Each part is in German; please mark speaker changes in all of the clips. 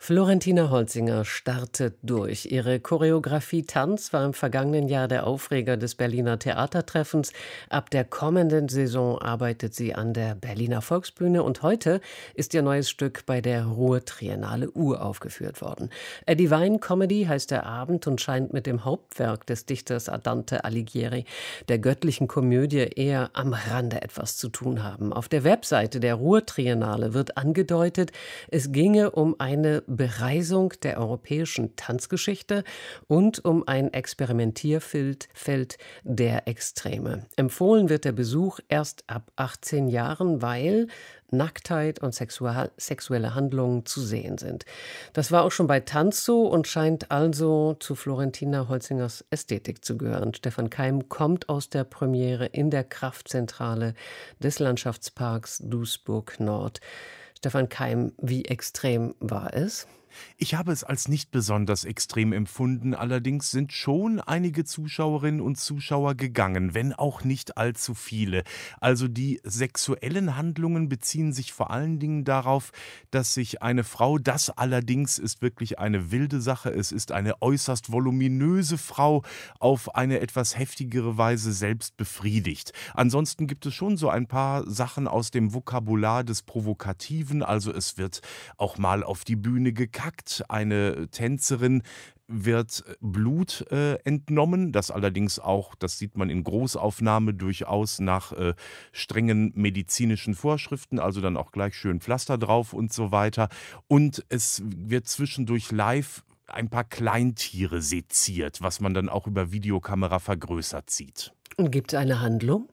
Speaker 1: Florentina Holzinger startet durch. Ihre Choreografie Tanz war im vergangenen Jahr der Aufreger des Berliner Theatertreffens. Ab der kommenden Saison arbeitet sie an der Berliner Volksbühne und heute ist ihr neues Stück bei der Ruhr-Triennale uraufgeführt worden. A Divine Comedy heißt der Abend und scheint mit dem Hauptwerk des Dichters Dante Alighieri, der göttlichen Komödie, eher am Rande etwas zu tun haben. Auf der Webseite der Ruhr-Triennale wird angedeutet, es ginge um eine Bereisung der europäischen Tanzgeschichte und um ein Experimentierfeld der Extreme. Empfohlen wird der Besuch erst ab 18 Jahren, weil Nacktheit und sexuelle Handlungen zu sehen sind. Das war auch schon bei Tanz so und scheint also zu Florentina Holzingers Ästhetik zu gehören. Stefan Keim kommt aus der Premiere in der Kraftzentrale des Landschaftsparks Duisburg Nord. Stefan Keim, wie extrem war es?
Speaker 2: Ich habe es als nicht besonders extrem empfunden, allerdings sind schon einige Zuschauerinnen und Zuschauer gegangen, wenn auch nicht allzu viele. Also die sexuellen Handlungen beziehen sich vor allen Dingen darauf, dass sich eine Frau, das allerdings ist wirklich eine wilde Sache, es ist eine äußerst voluminöse Frau, auf eine etwas heftigere Weise selbst befriedigt. Ansonsten gibt es schon so ein paar Sachen aus dem Vokabular des Provokativen, also es wird auch mal auf die Bühne gekackt, Akt. Eine Tänzerin wird Blut äh, entnommen, das allerdings auch, das sieht man in Großaufnahme, durchaus nach äh, strengen medizinischen Vorschriften, also dann auch gleich schön Pflaster drauf und so weiter. Und es wird zwischendurch live ein paar Kleintiere seziert, was man dann auch über Videokamera vergrößert sieht.
Speaker 1: Und gibt es eine Handlung?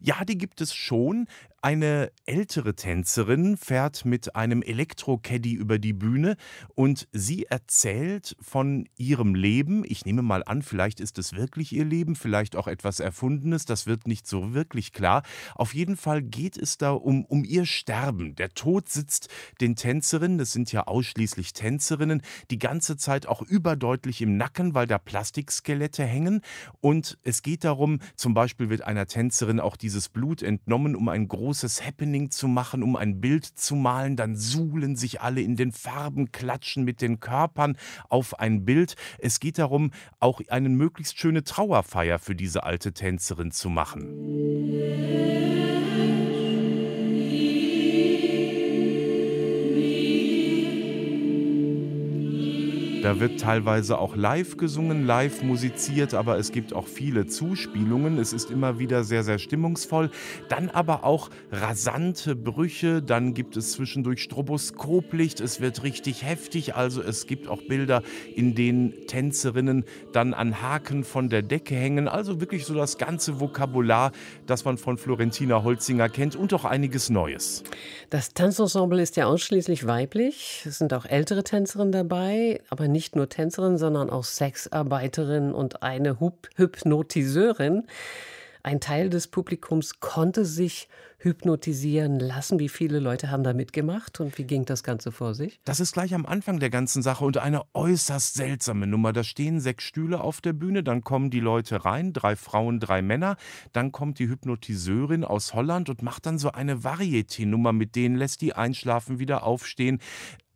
Speaker 2: Ja, die gibt es schon. Eine ältere Tänzerin fährt mit einem Elektro-Caddy über die Bühne und sie erzählt von ihrem Leben. Ich nehme mal an, vielleicht ist es wirklich ihr Leben, vielleicht auch etwas Erfundenes, das wird nicht so wirklich klar. Auf jeden Fall geht es da um, um ihr Sterben. Der Tod sitzt den Tänzerinnen, das sind ja ausschließlich Tänzerinnen, die ganze Zeit auch überdeutlich im Nacken, weil da Plastikskelette hängen. Und es geht darum, zum Beispiel wird einer Tänzerin auch dieses Blut entnommen, um ein großes großes Happening zu machen, um ein Bild zu malen. Dann suhlen sich alle in den Farben, klatschen mit den Körpern auf ein Bild. Es geht darum, auch eine möglichst schöne Trauerfeier für diese alte Tänzerin zu machen. Da wird teilweise auch live gesungen, live musiziert, aber es gibt auch viele Zuspielungen. Es ist immer wieder sehr, sehr stimmungsvoll. Dann aber auch rasante Brüche. Dann gibt es zwischendurch Stroboskoplicht. Es wird richtig heftig. Also es gibt auch Bilder, in denen Tänzerinnen dann an Haken von der Decke hängen. Also wirklich so das ganze Vokabular, das man von Florentina Holzinger kennt und auch einiges Neues.
Speaker 1: Das Tanzensemble ist ja ausschließlich weiblich. Es sind auch ältere Tänzerinnen dabei, aber nicht nur Tänzerin, sondern auch Sexarbeiterin und eine Hypnotiseurin. Ein Teil des Publikums konnte sich hypnotisieren lassen. Wie viele Leute haben da mitgemacht und wie ging das Ganze vor sich?
Speaker 2: Das ist gleich am Anfang der ganzen Sache und eine äußerst seltsame Nummer. Da stehen sechs Stühle auf der Bühne, dann kommen die Leute rein, drei Frauen, drei Männer. Dann kommt die Hypnotiseurin aus Holland und macht dann so eine Varieté-Nummer mit denen, lässt die einschlafen, wieder aufstehen.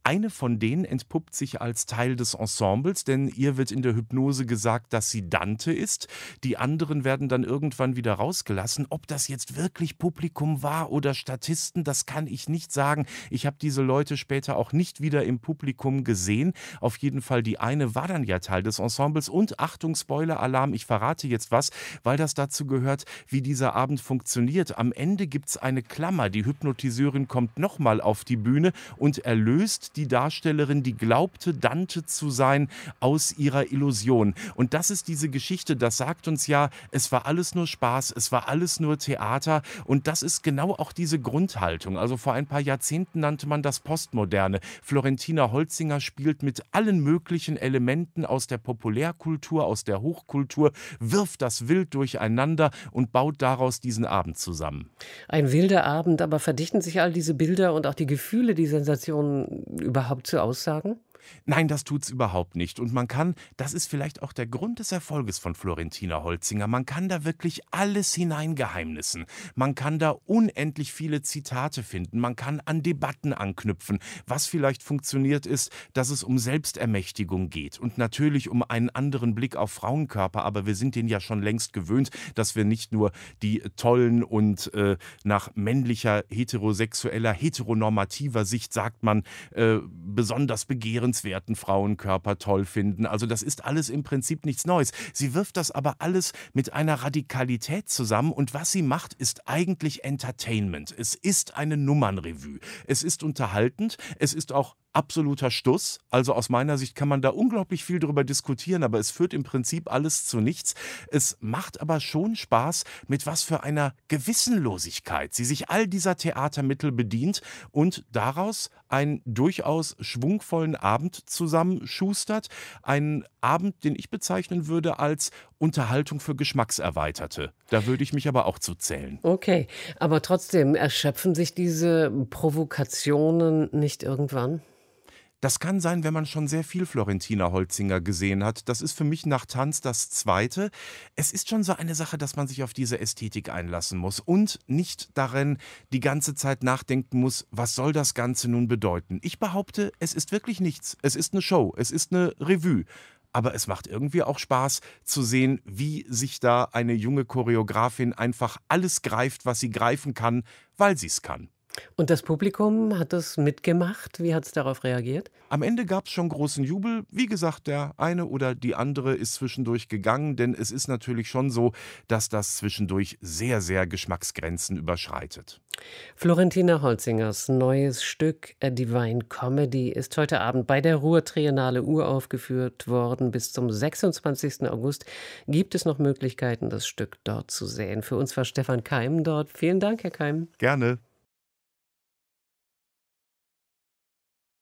Speaker 2: Eine von denen entpuppt sich als Teil des Ensembles, denn ihr wird in der Hypnose gesagt, dass sie Dante ist. Die anderen werden dann irgendwann wieder rausgelassen. Ob das jetzt wirklich Publikum war oder Statisten, das kann ich nicht sagen. Ich habe diese Leute später auch nicht wieder im Publikum gesehen. Auf jeden Fall die eine war dann ja Teil des Ensembles. Und Achtung, Spoiler-Alarm, ich verrate jetzt was, weil das dazu gehört, wie dieser Abend funktioniert. Am Ende gibt es eine Klammer. Die Hypnotiseurin kommt nochmal auf die Bühne und erlöst die Darstellerin, die glaubte, Dante zu sein, aus ihrer Illusion. Und das ist diese Geschichte, das sagt uns ja, es war alles nur Spaß, es war alles nur Theater. Und das ist genau auch diese Grundhaltung. Also vor ein paar Jahrzehnten nannte man das Postmoderne. Florentina Holzinger spielt mit allen möglichen Elementen aus der Populärkultur, aus der Hochkultur, wirft das wild durcheinander und baut daraus diesen Abend zusammen.
Speaker 1: Ein wilder Abend, aber verdichten sich all diese Bilder und auch die Gefühle, die Sensationen überhaupt zu aussagen?
Speaker 2: Nein, das tut's überhaupt nicht. Und man kann, das ist vielleicht auch der Grund des Erfolges von Florentina Holzinger, man kann da wirklich alles hineingeheimnissen. Man kann da unendlich viele Zitate finden, man kann an Debatten anknüpfen. Was vielleicht funktioniert ist, dass es um Selbstermächtigung geht und natürlich um einen anderen Blick auf Frauenkörper, aber wir sind den ja schon längst gewöhnt, dass wir nicht nur die tollen und äh, nach männlicher, heterosexueller, heteronormativer Sicht, sagt man, äh, besonders begehrenswerten Frauenkörper toll finden. Also das ist alles im Prinzip nichts Neues. Sie wirft das aber alles mit einer Radikalität zusammen und was sie macht, ist eigentlich Entertainment. Es ist eine Nummernrevue. Es ist unterhaltend, es ist auch absoluter Stuss. Also aus meiner Sicht kann man da unglaublich viel darüber diskutieren, aber es führt im Prinzip alles zu nichts. Es macht aber schon Spaß, mit was für einer Gewissenlosigkeit sie sich all dieser Theatermittel bedient und daraus einen durchaus schwungvollen Abend zusammenschustert. Einen Abend, den ich bezeichnen würde als Unterhaltung für Geschmackserweiterte. Da würde ich mich aber auch zu zählen.
Speaker 1: Okay, aber trotzdem erschöpfen sich diese Provokationen nicht irgendwann?
Speaker 2: Das kann sein, wenn man schon sehr viel Florentina Holzinger gesehen hat. Das ist für mich nach Tanz das Zweite. Es ist schon so eine Sache, dass man sich auf diese Ästhetik einlassen muss und nicht darin die ganze Zeit nachdenken muss, was soll das Ganze nun bedeuten. Ich behaupte, es ist wirklich nichts. Es ist eine Show, es ist eine Revue. Aber es macht irgendwie auch Spaß zu sehen, wie sich da eine junge Choreografin einfach alles greift, was sie greifen kann, weil sie es kann.
Speaker 1: Und das Publikum hat das mitgemacht? Wie hat es darauf reagiert?
Speaker 2: Am Ende gab es schon großen Jubel. Wie gesagt, der eine oder die andere ist zwischendurch gegangen, denn es ist natürlich schon so, dass das zwischendurch sehr, sehr Geschmacksgrenzen überschreitet.
Speaker 1: Florentina Holzingers neues Stück A Divine Comedy ist heute Abend bei der Ruhr Triennale uraufgeführt worden. Bis zum 26. August gibt es noch Möglichkeiten, das Stück dort zu sehen. Für uns war Stefan Keim dort. Vielen Dank, Herr Keim.
Speaker 2: Gerne.